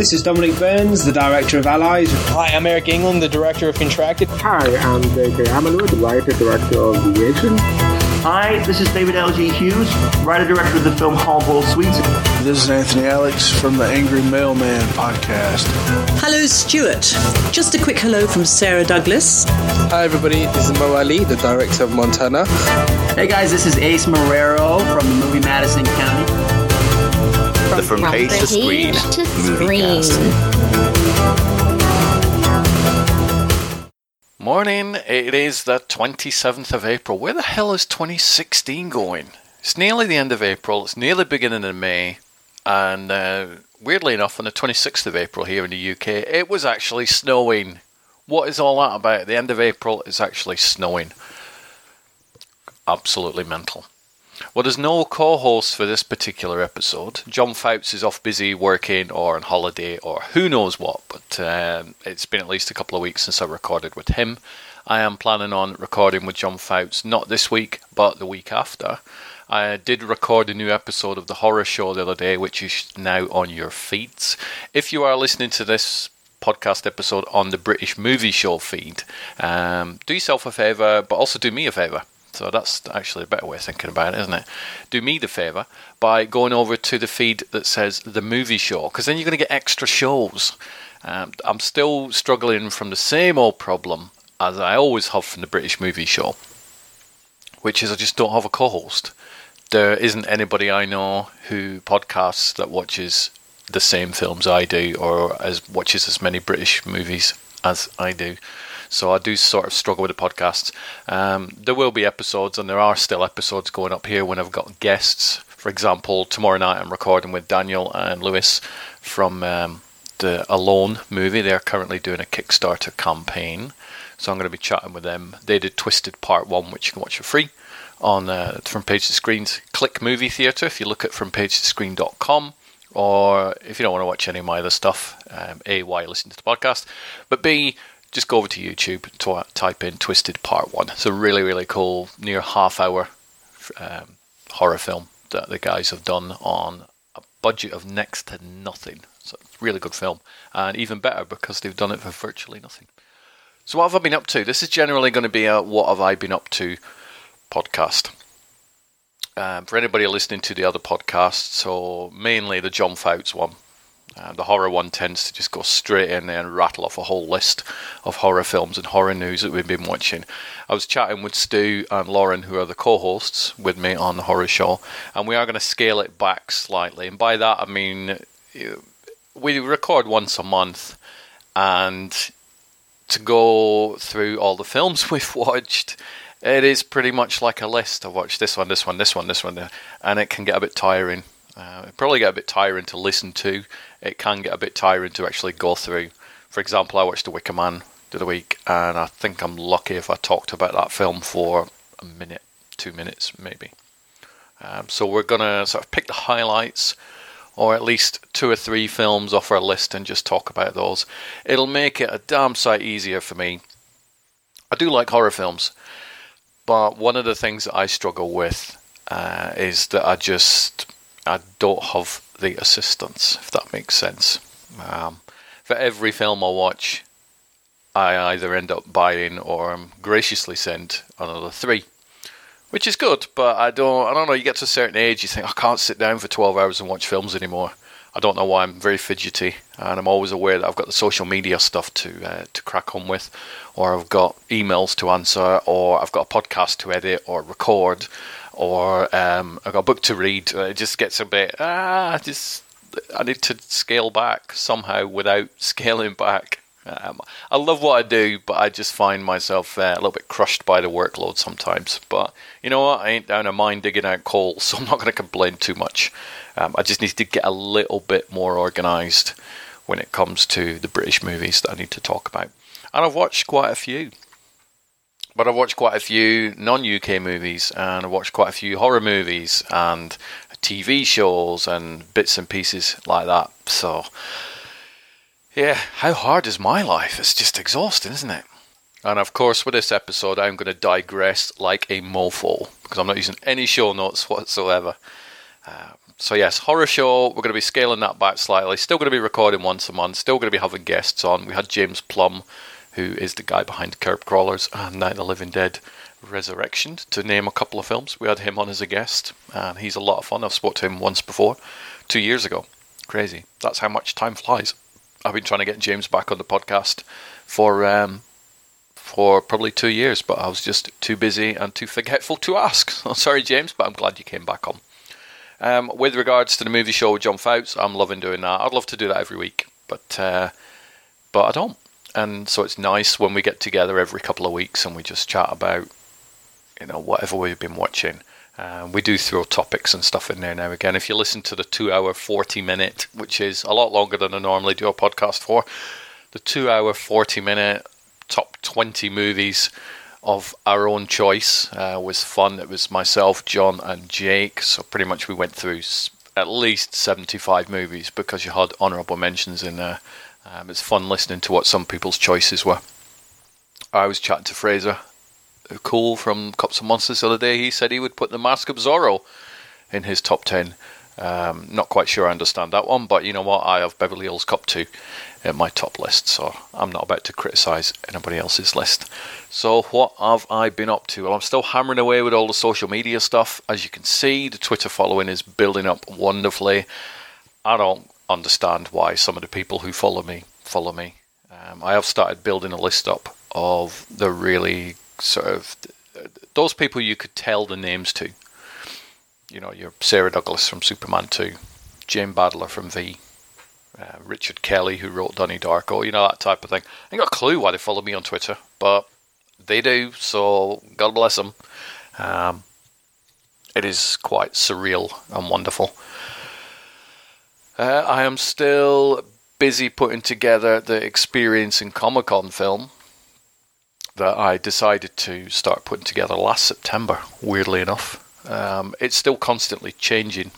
This is Dominic Burns, the director of Allies. Hi, I'm Eric England, the director of Contracted. Hi, I'm J.K. Amadou, the writer director of The Agent. Hi, this is David L.G. Hughes, writer director of the film Hallbowl Suites. This is Anthony Alex from the Angry Mailman podcast. Hello, Stuart. Just a quick hello from Sarah Douglas. Hi, everybody. This is Mo Ali, the director of Montana. Hey, guys, this is Ace Marrero from the movie Madison County. The From, from Page to Screen to Screen. Morning, it is the 27th of April. Where the hell is 2016 going? It's nearly the end of April, it's nearly beginning of May, and uh, weirdly enough, on the 26th of April here in the UK, it was actually snowing. What is all that about? At the end of April, it's actually snowing. Absolutely mental. Well, there's no co host for this particular episode. John Fouts is off busy working or on holiday or who knows what, but um, it's been at least a couple of weeks since I recorded with him. I am planning on recording with John Fouts not this week, but the week after. I did record a new episode of the horror show the other day, which is now on your feeds. If you are listening to this podcast episode on the British Movie Show feed, um, do yourself a favour, but also do me a favour so that's actually a better way of thinking about it, isn't it? Do me the favour by going over to the feed that says the movie show, because then you're going to get extra shows. Um, I'm still struggling from the same old problem as I always have from the British movie show, which is I just don't have a co host. There isn't anybody I know who podcasts that watches the same films I do or as watches as many British movies as I do. So I do sort of struggle with the podcasts. Um, there will be episodes, and there are still episodes going up here when I've got guests. For example, tomorrow night I'm recording with Daniel and Lewis from um, the Alone movie. They're currently doing a Kickstarter campaign. So I'm going to be chatting with them. They did Twisted Part 1, which you can watch for free on uh, From Page to Screen's Click Movie Theatre. If you look at FromPageToScreen.com, or if you don't want to watch any of my other stuff, um, A, why listen to the podcast, but B, just go over to YouTube type in Twisted Part 1. It's a really, really cool, near half hour um, horror film that the guys have done on a budget of next to nothing. So it's a really good film. And even better because they've done it for virtually nothing. So, what have I been up to? This is generally going to be a What Have I Been Up To podcast. Um, for anybody listening to the other podcasts, so mainly the John Fouts one, uh, the horror one tends to just go straight in there and rattle off a whole list of horror films and horror news that we've been watching. I was chatting with Stu and Lauren, who are the co hosts with me on the horror show, and we are going to scale it back slightly. And by that, I mean we record once a month, and to go through all the films we've watched. It is pretty much like a list. I've watched this one, this one, this one, this one, and it can get a bit tiring. Uh, it probably get a bit tiring to listen to it can get a bit tiring to actually go through. For example, I watched The Wicker Man the other week, and I think I'm lucky if I talked about that film for a minute, two minutes maybe. Um, so we're gonna sort of pick the highlights, or at least two or three films off our list, and just talk about those. It'll make it a damn sight easier for me. I do like horror films, but one of the things that I struggle with uh, is that I just I don't have the assistance, if that makes sense. Um, for every film I watch, I either end up buying or I'm graciously sent another three, which is good. But I don't, I don't know. You get to a certain age, you think I can't sit down for twelve hours and watch films anymore. I don't know why. I'm very fidgety, and I'm always aware that I've got the social media stuff to uh, to crack on with, or I've got emails to answer, or I've got a podcast to edit or record, or um, I've got a book to read. It just gets a bit ah, just I need to scale back somehow without scaling back. Um, I love what I do, but I just find myself uh, a little bit crushed by the workload sometimes. But you know what? I ain't down a mine digging out coal, so I'm not going to complain too much. Um, I just need to get a little bit more organised when it comes to the British movies that I need to talk about. And I've watched quite a few. But I've watched quite a few non UK movies, and I've watched quite a few horror movies and TV shows and bits and pieces like that. So, yeah, how hard is my life? It's just exhausting, isn't it? And of course, with this episode, I'm going to digress like a mofo because I'm not using any show notes whatsoever. Uh, so, yes, horror show, we're going to be scaling that back slightly. Still going to be recording once a month, still going to be having guests on. We had James Plumb, who is the guy behind Curb Crawlers and Night of the Living Dead Resurrection, to name a couple of films. We had him on as a guest, and he's a lot of fun. I've spoke to him once before, two years ago. Crazy. That's how much time flies. I've been trying to get James back on the podcast for um, for probably two years, but I was just too busy and too forgetful to ask. sorry, James, but I'm glad you came back on. Um, with regards to the movie show with John Fouts, I'm loving doing that. I'd love to do that every week, but uh, but I don't. And so it's nice when we get together every couple of weeks and we just chat about you know whatever we've been watching. Uh, we do throw topics and stuff in there now again. If you listen to the two hour, 40 minute, which is a lot longer than I normally do a podcast for, the two hour, 40 minute top 20 movies of our own choice uh, was fun. It was myself, John, and Jake. So pretty much we went through at least 75 movies because you had honourable mentions in there. Um, it's fun listening to what some people's choices were. I was chatting to Fraser Cole from Cops and Monsters the other day. He said he would put The Mask of Zorro in his top 10. Um, not quite sure I understand that one, but you know what? I have Beverly Hills Cop 2 in my top list, so I'm not about to criticise anybody else's list. So, what have I been up to? Well, I'm still hammering away with all the social media stuff. As you can see, the Twitter following is building up wonderfully. I don't understand why some of the people who follow me follow me. Um, I have started building a list up of the really sort of those people you could tell the names to. You know, your Sarah Douglas from Superman 2, Jane Badler from V, uh, Richard Kelly who wrote Donnie Darko, you know, that type of thing. I ain't got a clue why they follow me on Twitter, but they do, so God bless them. Um, it is quite surreal and wonderful. Uh, I am still busy putting together the Experience in Comic Con film that I decided to start putting together last September, weirdly enough. Um, it's still constantly changing,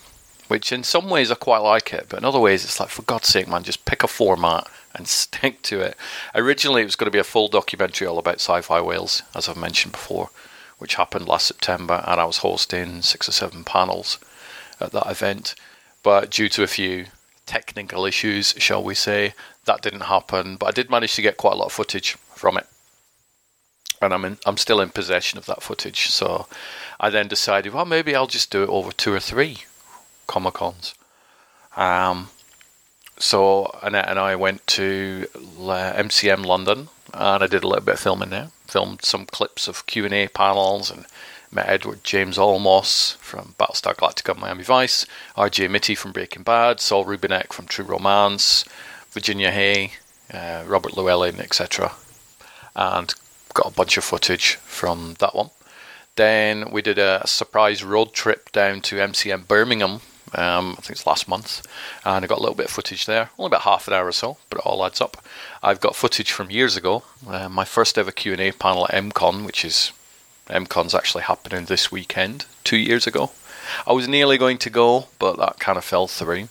which in some ways I quite like it, but in other ways it's like, for God's sake, man, just pick a format and stick to it. Originally, it was going to be a full documentary all about sci fi Wales, as I've mentioned before, which happened last September, and I was hosting six or seven panels at that event. But due to a few technical issues, shall we say, that didn't happen. But I did manage to get quite a lot of footage from it and I'm in, I'm still in possession of that footage. So I then decided, well, maybe I'll just do it over two or three Comic Cons. Um, so Annette and I went to MCM London, and I did a little bit of filming there. Filmed some clips of Q and A panels, and met Edward James Olmos from Battlestar Galactica, Miami Vice, R.J. Mitte from Breaking Bad, Saul Rubinek from True Romance, Virginia Hay, uh, Robert Llewellyn, etc. And got a bunch of footage from that one. Then we did a surprise road trip down to MCM Birmingham. Um, I think it's last month, and I got a little bit of footage there. Only about half an hour or so, but it all adds up. I've got footage from years ago. Uh, my first ever Q and A panel at MCon, which is MCon's actually happening this weekend. Two years ago, I was nearly going to go, but that kind of fell through.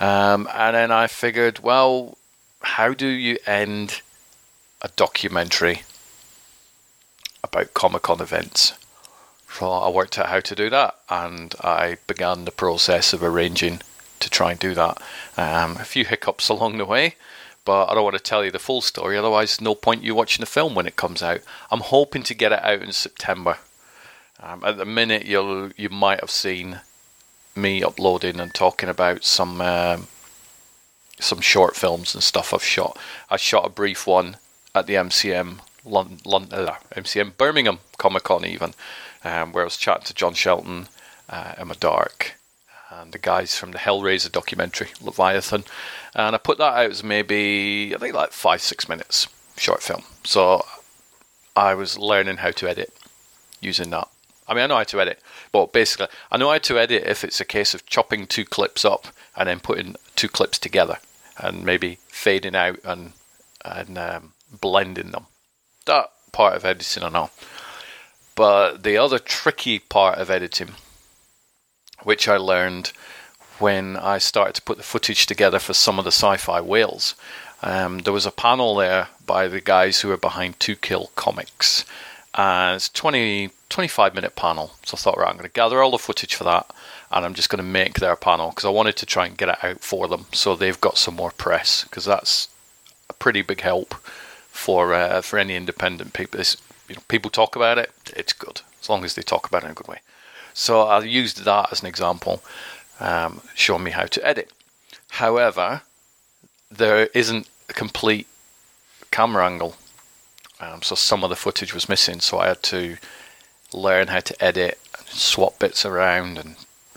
Um, and then I figured, well, how do you end a documentary about Comic Con events. So I worked out how to do that, and I began the process of arranging to try and do that. Um, a few hiccups along the way, but I don't want to tell you the full story. Otherwise, no point you watching the film when it comes out. I'm hoping to get it out in September. Um, at the minute, you'll you might have seen me uploading and talking about some um, some short films and stuff I've shot. I shot a brief one at the MCM London, London uh, MCM Birmingham Comic Con even, um, where I was chatting to John Shelton, uh, Emma Dark, and the guys from the Hellraiser documentary, Leviathan. And I put that out as maybe, I think, like five, six minutes short film. So I was learning how to edit using that. I mean, I know how to edit, but basically, I know how to edit if it's a case of chopping two clips up and then putting two clips together and maybe fading out and and um, blending them. That part of editing, I know. But the other tricky part of editing, which I learned when I started to put the footage together for some of the sci-fi Wales, um, there was a panel there by the guys who are behind Two Kill Comics. And it's 20, 25 minute panel. So I thought, right, I'm going to gather all the footage for that and I'm just going to make their panel because I wanted to try and get it out for them so they've got some more press because that's a pretty big help for uh, for any independent people. It's, you know, people talk about it, it's good as long as they talk about it in a good way. So I used that as an example, um, showing me how to edit. However, there isn't a complete camera angle, um, so some of the footage was missing. So I had to learn how to edit, swap bits around, and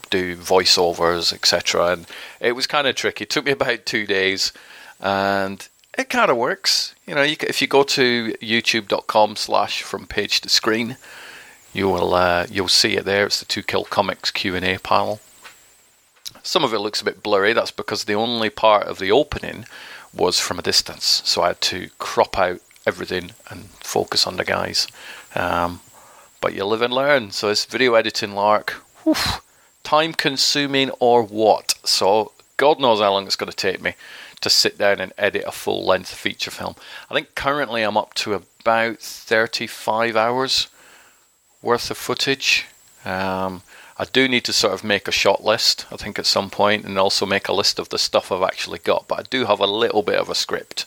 do voiceovers, etc. And it was kind of tricky. It took me about two days, and it kind of works. You know, you, if you go to YouTube.com/slash from page to screen, you will uh, you'll see it there. It's the Two Kill Comics Q and A panel. Some of it looks a bit blurry. That's because the only part of the opening was from a distance, so I had to crop out everything and focus on the guys. Um, but you live and learn. So this video editing lark, time consuming or what? So God knows how long it's going to take me to sit down and edit a full length feature film. I think currently I'm up to about 35 hours worth of footage. Um, I do need to sort of make a shot list, I think, at some point, and also make a list of the stuff I've actually got. But I do have a little bit of a script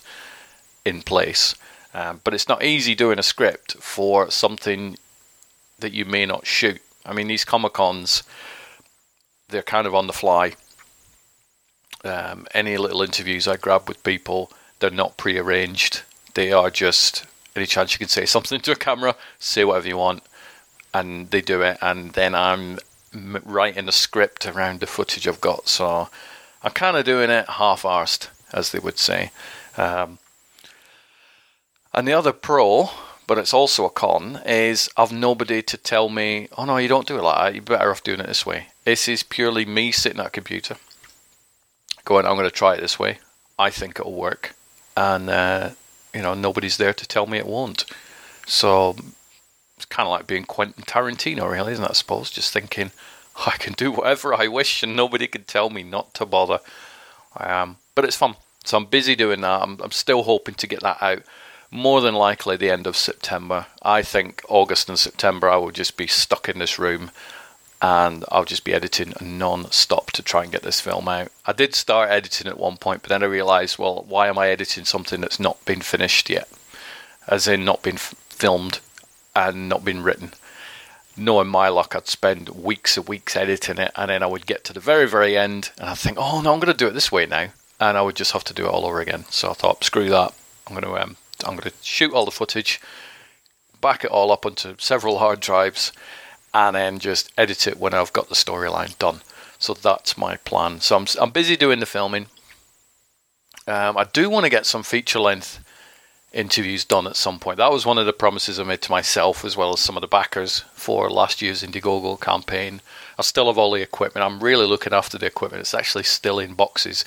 in place. Um, but it's not easy doing a script for something that you may not shoot. I mean, these Comic Cons, they're kind of on the fly. Um, any little interviews I grab with people, they're not pre-arranged. They are just any chance you can say something to a camera, say whatever you want, and they do it. And then I'm writing a script around the footage I've got. So I'm kind of doing it half-arsed, as they would say. Um, and the other pro, but it's also a con, is I've nobody to tell me, oh no, you don't do it like that. You're better off doing it this way. This is purely me sitting at a computer going, I'm going to try it this way. I think it'll work. And, uh, you know, nobody's there to tell me it won't. So it's kind of like being Quentin Tarantino, really, isn't it? I suppose. Just thinking, I can do whatever I wish and nobody can tell me not to bother. Um, but it's fun. So I'm busy doing that. I'm, I'm still hoping to get that out more than likely the end of September. I think August and September I will just be stuck in this room and I'll just be editing non-stop to try and get this film out. I did start editing at one point, but then I realised, well, why am I editing something that's not been finished yet? As in, not been f- filmed and not been written. Knowing my luck, I'd spend weeks and weeks editing it, and then I would get to the very, very end, and I'd think, oh no, I'm going to do it this way now, and I would just have to do it all over again. So I thought, screw that. I'm going to um, I'm going to shoot all the footage, back it all up onto several hard drives and then just edit it when I've got the storyline done. So that's my plan. So I'm, I'm busy doing the filming. Um, I do want to get some feature length interviews done at some point. That was one of the promises I made to myself as well as some of the backers for last year's Indiegogo campaign. I still have all the equipment. I'm really looking after the equipment. It's actually still in boxes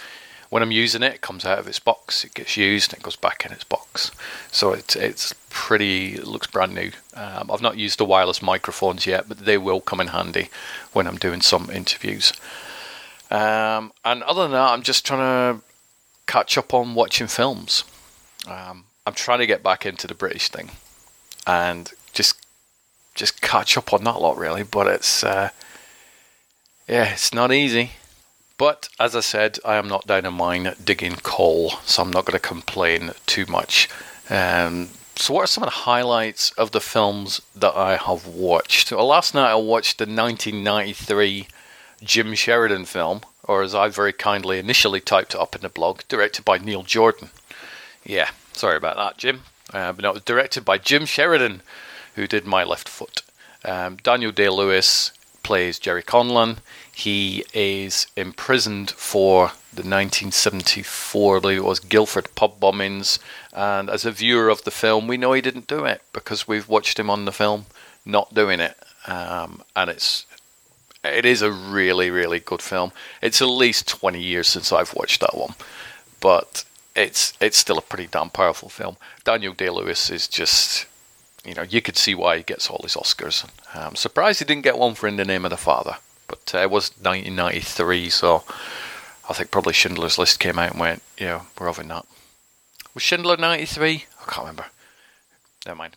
when I'm using it, it comes out of its box, it gets used, and it goes back in its box. So it's it's pretty, it looks brand new. Um, I've not used the wireless microphones yet, but they will come in handy when I'm doing some interviews. Um, and other than that, I'm just trying to catch up on watching films. Um, I'm trying to get back into the British thing, and just just catch up on that lot really. But it's uh, yeah, it's not easy. But as I said, I am not down a mine digging coal, so I'm not going to complain too much. Um, so, what are some of the highlights of the films that I have watched? Well, last night I watched the 1993 Jim Sheridan film, or as I very kindly initially typed it up in the blog, directed by Neil Jordan. Yeah, sorry about that, Jim. Uh, but no, it was directed by Jim Sheridan, who did My Left Foot. Um, Daniel Day Lewis plays Gerry Conlon. He is imprisoned for the 1974, I believe it was, Guildford pub bombings. And as a viewer of the film, we know he didn't do it because we've watched him on the film not doing it. Um, and it's it is a really, really good film. It's at least 20 years since I've watched that one, but it's it's still a pretty damn powerful film. Daniel Day Lewis is just, you know, you could see why he gets all his Oscars. I'm surprised he didn't get one for In the Name of the Father, but uh, it was 1993, so I think probably Schindler's List came out and went, yeah, we're having that. Was Schindler 93? I can't remember. Never mind.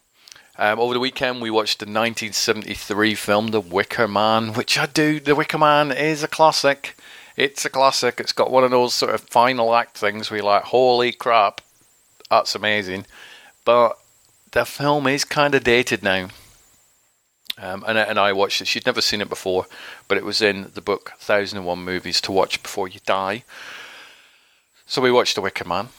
Um, over the weekend, we watched the 1973 film The Wicker Man, which I do. The Wicker Man is a classic. It's a classic. It's got one of those sort of final act things where you're like, holy crap, that's amazing. But the film is kind of dated now. Um, and, and I watched it. She'd never seen it before, but it was in the book 1001 Movies to Watch Before You Die. So we watched The Wicker Man.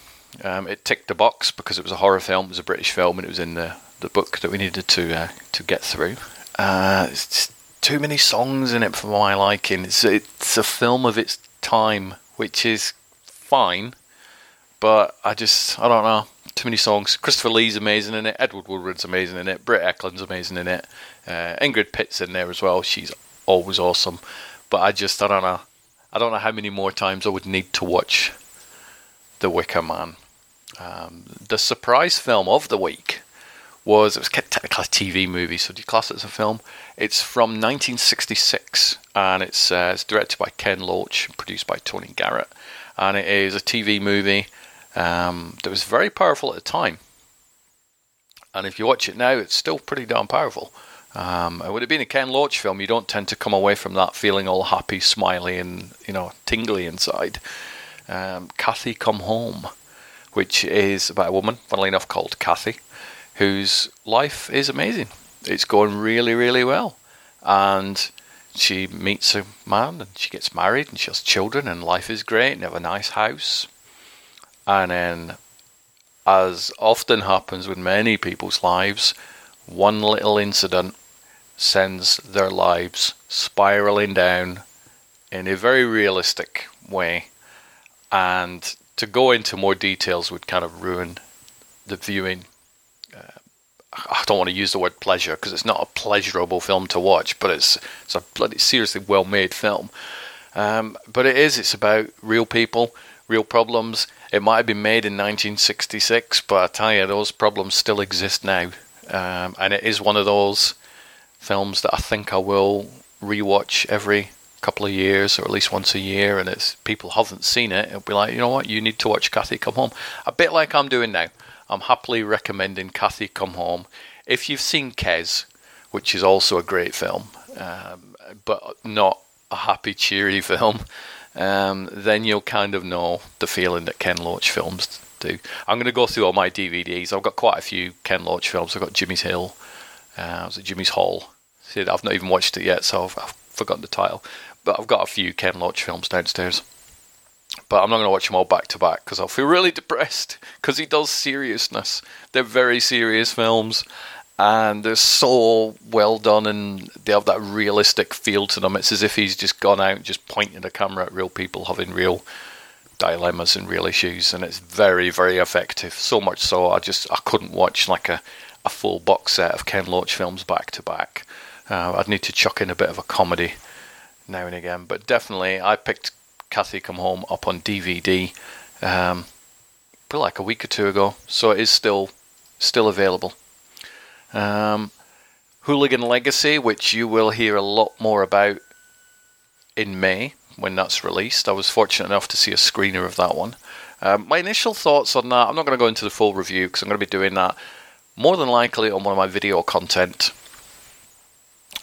Um, it ticked the box because it was a horror film, it was a British film, and it was in the the book that we needed to uh, to get through. Uh, it's too many songs in it for my liking. It's it's a film of its time, which is fine, but I just I don't know. Too many songs. Christopher Lee's amazing in it. Edward Woodward's amazing in it. Britt Ekland's amazing in it. Uh, Ingrid Pitt's in there as well. She's always awesome. But I just I don't know. I don't know how many more times I would need to watch The Wicker Man. Um, the surprise film of the week was it was technically a TV movie, so do you class it as a film? It's from 1966, and it's, uh, it's directed by Ken Loach, produced by Tony Garnett, and it is a TV movie um, that was very powerful at the time. And if you watch it now, it's still pretty darn powerful. Um, it would have been a Ken Loach film. You don't tend to come away from that feeling all happy, smiley, and you know tingly inside. Um, Cathy Come Home, which is about a woman, funnily enough, called Cathy, whose life is amazing. It's going really, really well. And she meets a man and she gets married and she has children and life is great and they have a nice house. And then, as often happens with many people's lives, one little incident sends their lives spiraling down in a very realistic way. And to go into more details would kind of ruin the viewing I don't want to use the word pleasure because it's not a pleasurable film to watch, but it's it's a bloody seriously well made film. Um, but it is. It's about real people, real problems. It might have been made in 1966, but I tell you, those problems still exist now. Um, and it is one of those films that I think I will rewatch every couple of years or at least once a year. And it's people haven't seen it, it'll be like, you know what, you need to watch Cathy Come Home. A bit like I'm doing now. I'm happily recommending Cathy Come Home. If you've seen Kes, which is also a great film, um, but not a happy, cheery film, um, then you'll kind of know the feeling that Ken Loach films do. I'm going to go through all my DVDs. I've got quite a few Ken Loach films. I've got Jimmy's Hill. Uh, was it Jimmy's Hall? I've not even watched it yet, so I've, I've forgotten the title. But I've got a few Ken Loach films downstairs but I'm not going to watch them all back to back because I'll feel really depressed because he does seriousness. They're very serious films and they're so well done and they have that realistic feel to them. It's as if he's just gone out just pointing the camera at real people having real dilemmas and real issues and it's very very effective so much so I just I couldn't watch like a, a full box set of Ken Loach films back to back uh, I'd need to chuck in a bit of a comedy now and again but definitely I picked Cathy Come Home up on DVD, um, like a week or two ago. So it is still still available. Um, Hooligan Legacy, which you will hear a lot more about in May when that's released. I was fortunate enough to see a screener of that one. Um, my initial thoughts on that, I'm not going to go into the full review because I'm going to be doing that more than likely on one of my video content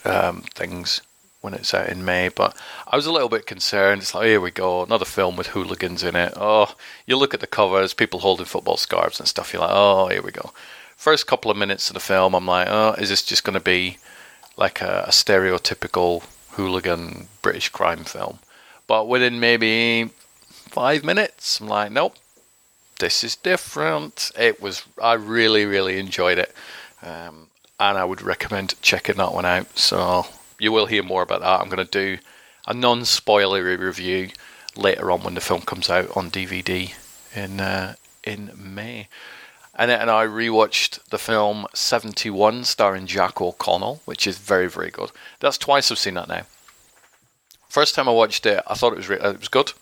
um, things when it's out in May. But I was a little bit concerned. It's like, here we go, another film with hooligans in it. Oh, you look at the covers, people holding football scarves and stuff. You're like, oh, here we go. First couple of minutes of the film, I'm like, oh, is this just going to be like a, a stereotypical hooligan British crime film? But within maybe five minutes, I'm like, nope, this is different. It was, I really, really enjoyed it. Um, and I would recommend checking that one out. So you will hear more about that. I'm going to do a non-spoilery review later on when the film comes out on DVD in uh, in May. And then I rewatched the film 71 starring Jack O'Connell, which is very, very good. That's twice I've seen that now. First time I watched it, I thought it was re- it was good.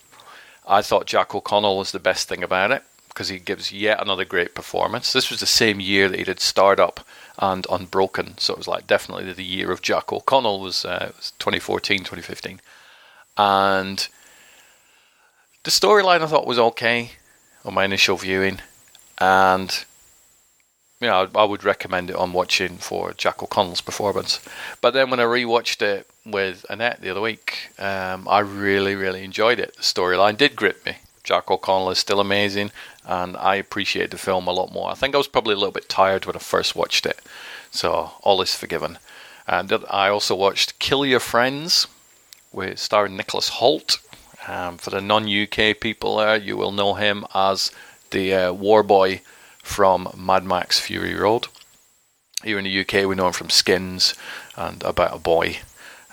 I thought Jack O'Connell was the best thing about it because he gives yet another great performance. This was the same year that he did Starred Up and Unbroken, so it was like definitely the year of Jack O'Connell was, uh, was 2014, 2015, and the storyline I thought was okay on my initial viewing, and you know, I would recommend it on watching for Jack O'Connell's performance. But then when I rewatched it with Annette the other week, um, I really, really enjoyed it. The storyline did grip me. Jack O'Connell is still amazing, and I appreciate the film a lot more. I think I was probably a little bit tired when I first watched it, so all is forgiven. And I also watched Kill Your Friends, with starring Nicholas Hoult. Um, for the non-UK people there, you will know him as the uh, war boy from Mad Max Fury Road. Here in the UK, we know him from Skins and About a Boy.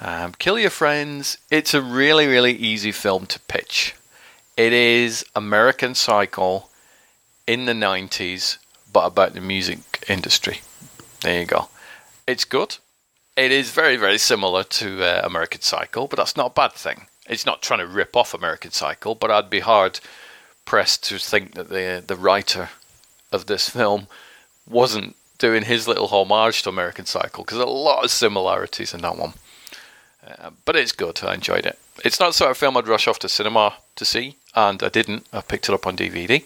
Um, Kill Your Friends, it's a really, really easy film to pitch. It is American Psycho in the 90s, but about the music industry. There you go. It's good. It is very, very similar to uh, American Psycho, but that's not a bad thing. It's not trying to rip off American Psycho, but I'd be hard pressed to think that the the writer of this film wasn't doing his little homage to American Psycho because a lot of similarities in that one. Uh, but it's good. I enjoyed it. It's not the sort of film I'd rush off to cinema to see, and I didn't. I picked it up on DVD.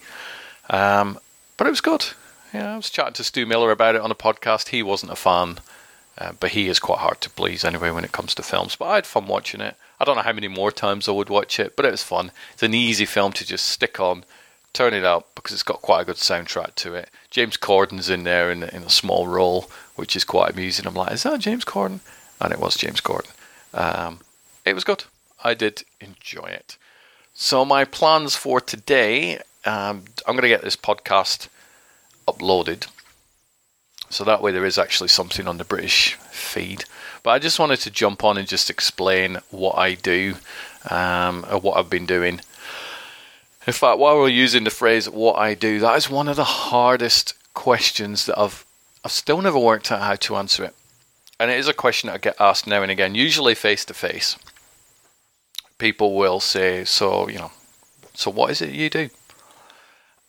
Um, but it was good. Yeah, I was chatting to Stu Miller about it on a podcast. He wasn't a fan, uh, but he is quite hard to please anyway when it comes to films. But I had fun watching it. I don't know how many more times I would watch it, but it was fun. It's an easy film to just stick on, turn it up because it's got quite a good soundtrack to it. James Corden's in there in, in a small role, which is quite amusing. I'm like, is that James Corden? And it was James Corden. Um, it was good. I did enjoy it. So my plans for today, um, I'm going to get this podcast uploaded. So that way there is actually something on the British feed. But I just wanted to jump on and just explain what I do um, or what I've been doing. In fact, while we're using the phrase "what I do," that is one of the hardest questions that I've I've still never worked out how to answer it, and it is a question that I get asked now and again, usually face to face. People will say, "So you know, so what is it you do?"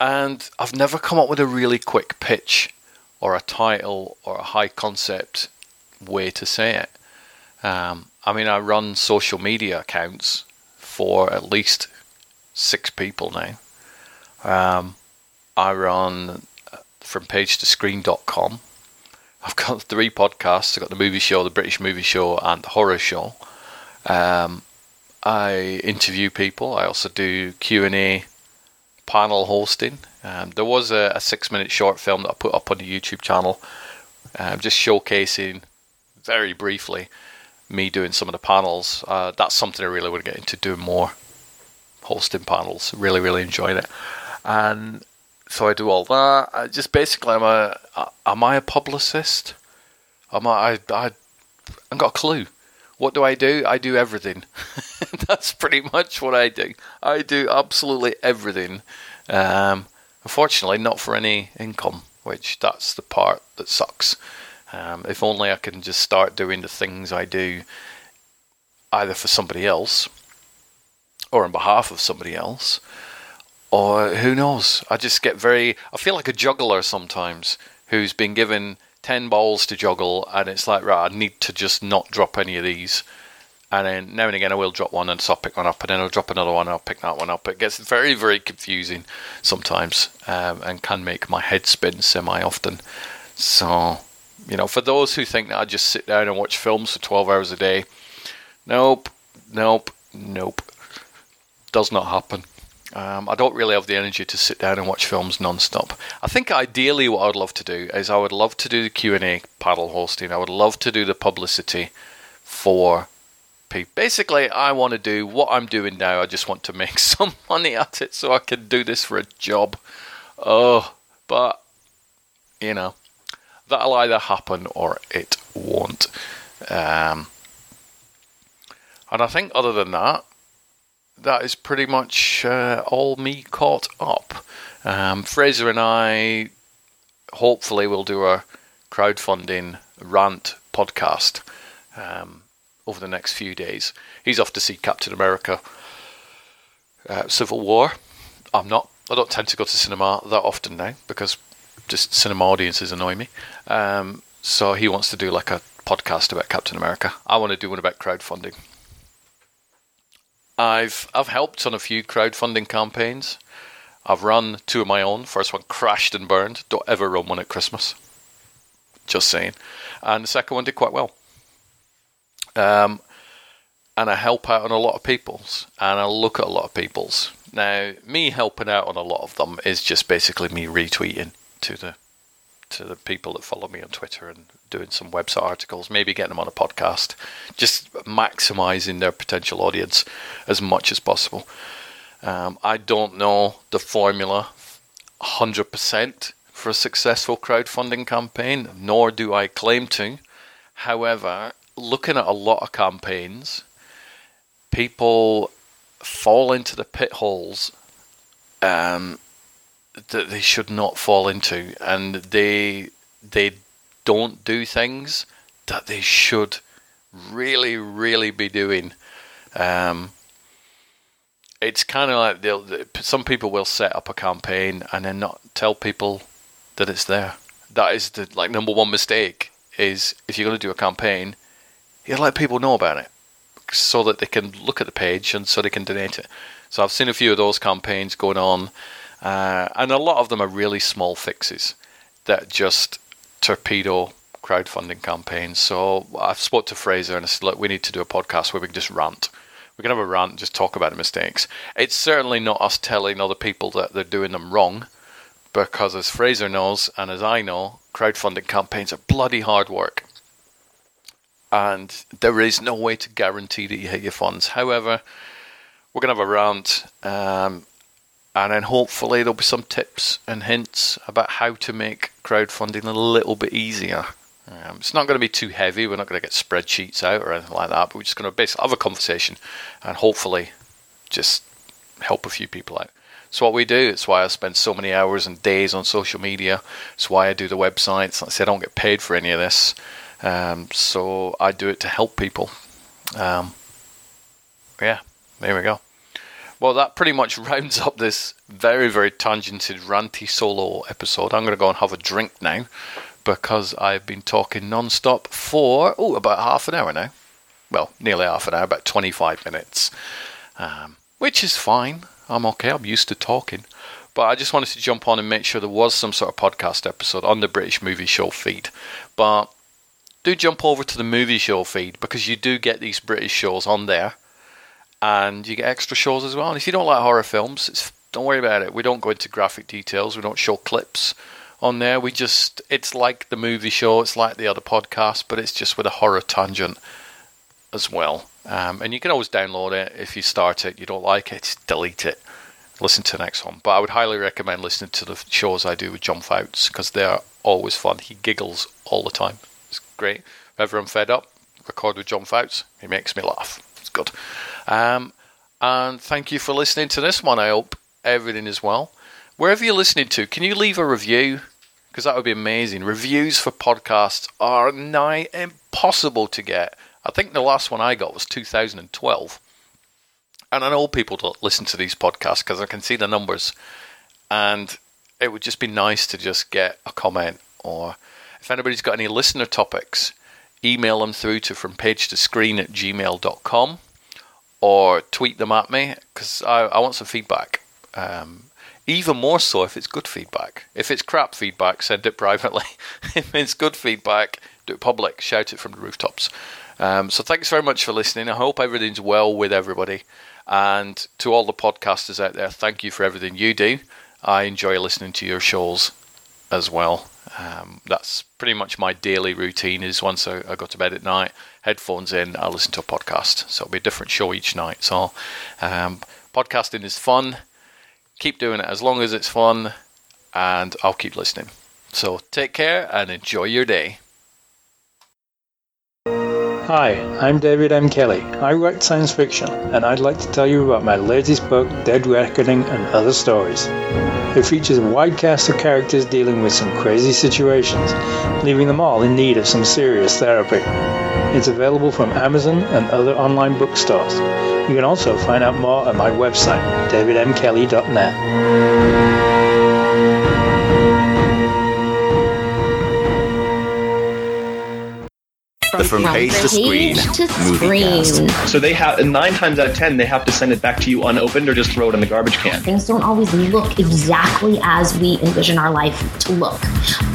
And I've never come up with a really quick pitch or a title or a high concept way to say it. Um, I mean, I run social media accounts for at least six people now. Um, I run uh, from page to screen.com. I've got three podcasts. I've got the movie show, the British movie show, and the horror show. Um, I interview people. I also do Q and A, panel hosting. Um, there was a, a six-minute short film that I put up on the YouTube channel, um, just showcasing very briefly me doing some of the panels. Uh, that's something I really want to get into doing more hosting panels. Really, really enjoying it. And so I do all that. I just basically, I'm a. Am I a publicist? Am I? I, I've got a clue. What do I do? I do everything. That's pretty much what I do. I do absolutely everything. Um, unfortunately, not for any income, which that's the part that sucks. Um, if only I can just start doing the things I do either for somebody else or on behalf of somebody else, or who knows. I just get very, I feel like a juggler sometimes who's been given 10 balls to juggle, and it's like, right, I need to just not drop any of these. And then now and again, I will drop one and so I'll pick one up, and then I'll drop another one and I'll pick that one up. It gets very, very confusing sometimes um, and can make my head spin semi often. So, you know, for those who think that I just sit down and watch films for 12 hours a day, nope, nope, nope. Does not happen. Um, I don't really have the energy to sit down and watch films non-stop. I think ideally what I'd love to do is I would love to do the Q&A panel hosting. I would love to do the publicity for people. Basically, I want to do what I'm doing now. I just want to make some money at it so I can do this for a job. Oh, but, you know, that'll either happen or it won't. Um, And I think other than that, that is pretty much uh, all me caught up. Um, Fraser and I hopefully will do a crowdfunding rant podcast um, over the next few days. He's off to see Captain America uh, Civil War. I'm not. I don't tend to go to cinema that often now because just cinema audiences annoy me. Um, so he wants to do like a podcast about Captain America. I want to do one about crowdfunding. I've I've helped on a few crowdfunding campaigns. I've run two of my own. First one crashed and burned. Don't ever run one at Christmas. Just saying. And the second one did quite well. Um, and I help out on a lot of people's, and I look at a lot of people's. Now, me helping out on a lot of them is just basically me retweeting to the to the people that follow me on Twitter and doing some website articles, maybe getting them on a podcast, just maximizing their potential audience as much as possible. Um, I don't know the formula 100% for a successful crowdfunding campaign, nor do I claim to. However, looking at a lot of campaigns, people fall into the pit holes um, that they should not fall into, and they they don't do things that they should really, really be doing. Um, it's kind of like they'll, some people will set up a campaign and then not tell people that it's there. That is the like number one mistake. Is if you're going to do a campaign, you let people know about it so that they can look at the page and so they can donate it. So I've seen a few of those campaigns going on, uh, and a lot of them are really small fixes that just torpedo crowdfunding campaigns. So I've spoke to Fraser and I said, look, we need to do a podcast where we can just rant. We can have a rant just talk about the mistakes. It's certainly not us telling other people that they're doing them wrong, because as Fraser knows and as I know, crowdfunding campaigns are bloody hard work and there is no way to guarantee that you hit your funds. However, we're going to have a rant, um, and then hopefully there'll be some tips and hints about how to make crowdfunding a little bit easier. Um, it's not going to be too heavy. We're not going to get spreadsheets out or anything like that. But we're just going to basically have a conversation and hopefully just help a few people out. It's what we do. It's why I spend so many hours and days on social media. It's why I do the websites. Like I I don't get paid for any of this. Um, so I do it to help people. Um, yeah, there we go. Well, that pretty much rounds up this very, very tangented, ranty solo episode. I'm going to go and have a drink now because I've been talking non-stop for oh about half an hour now. Well, nearly half an hour, about 25 minutes, um, which is fine. I'm okay. I'm used to talking. But I just wanted to jump on and make sure there was some sort of podcast episode on the British Movie Show feed. But do jump over to the movie show feed because you do get these British shows on there, and you get extra shows as well. And if you don't like horror films, don't worry about it. We don't go into graphic details. We don't show clips on there. We just it's like the movie show. It's like the other podcast, but it's just with a horror tangent as well. Um, and you can always download it if you start it. You don't like it, just delete it. Listen to the next one. But I would highly recommend listening to the shows I do with John Fouts because they are always fun. He giggles all the time It's great. Whenever I'm fed up, record with John Fouts. He makes me laugh. Good. Um, and thank you for listening to this one. I hope everything is well. Wherever you're listening to, can you leave a review? Because that would be amazing. Reviews for podcasts are nigh impossible to get. I think the last one I got was 2012. And I know people don't listen to these podcasts because I can see the numbers. And it would just be nice to just get a comment or if anybody's got any listener topics, email them through to from page to screen at gmail.com or tweet them at me because I, I, want some feedback. Um, even more so if it's good feedback. If it's crap feedback, send it privately. if it's good feedback, do it public. Shout it from the rooftops. Um, so thanks very much for listening. I hope everything's well with everybody. And to all the podcasters out there, thank you for everything you do. I enjoy listening to your shows as well. Um, that's pretty much my daily routine. Is once I, I, go to bed at night, headphones in, I listen to a podcast. So it'll be a different show each night. So um, podcasting is fun. Keep doing it as long as it's fun, and I'll keep listening. So take care and enjoy your day. Hi, I'm David M. Kelly. I write science fiction, and I'd like to tell you about my latest book, Dead Reckoning and Other Stories. It features a wide cast of characters dealing with some crazy situations, leaving them all in need of some serious therapy. It's available from Amazon and other online bookstores. You can also find out more at my website, davidmkelly.net. The from page to screen movie cast. So they have nine times out of ten they have to send it back to you unopened or just throw it in the garbage can. Things don't always look exactly as we envision our life to look,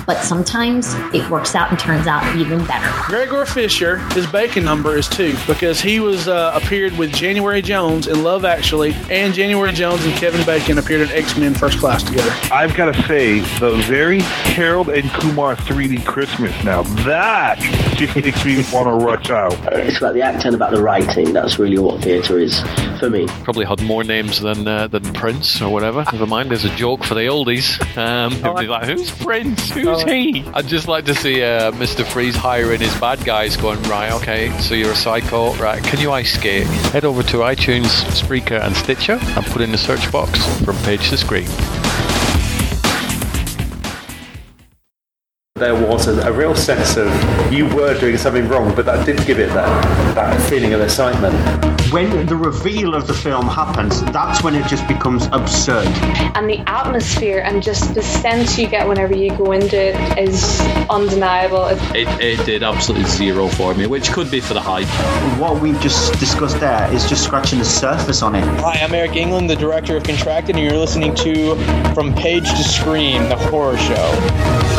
but sometimes it works out and turns out even better. Gregor Fisher, his bacon number is two because he was uh, appeared with January Jones in Love Actually, and January Jones and Kevin Bacon appeared in X Men First Class together. I've got to say, the very Harold and Kumar 3D Christmas now, that just makes me want to rush out. It's about the acting, about the writing. That's really what theatre is for me. Probably had more names than uh, than Prince or whatever. Never mind, there's a joke for the oldies. Um, they'd be like, "Who's Prince? Who's he?" I'd just like to see uh, Mr. Freeze hiring his bad guys, going right. Okay, so you're a psycho, right? Can you ice skate? Head over to iTunes, Spreaker, and Stitcher, and put in the search box from page to screen. There was a, a, real sense of you were doing something wrong, but that did give it that, that feeling of excitement. When the reveal of the film happens, that's when it just becomes absurd. And the atmosphere and just the sense you get whenever you go into it is undeniable. It, it did absolutely zero for me, which could be for the hype. What we've just discussed there is just scratching the surface on it. Hi, I'm Eric England, the director of Contracted, and you're listening to From Page to Screen, the horror show.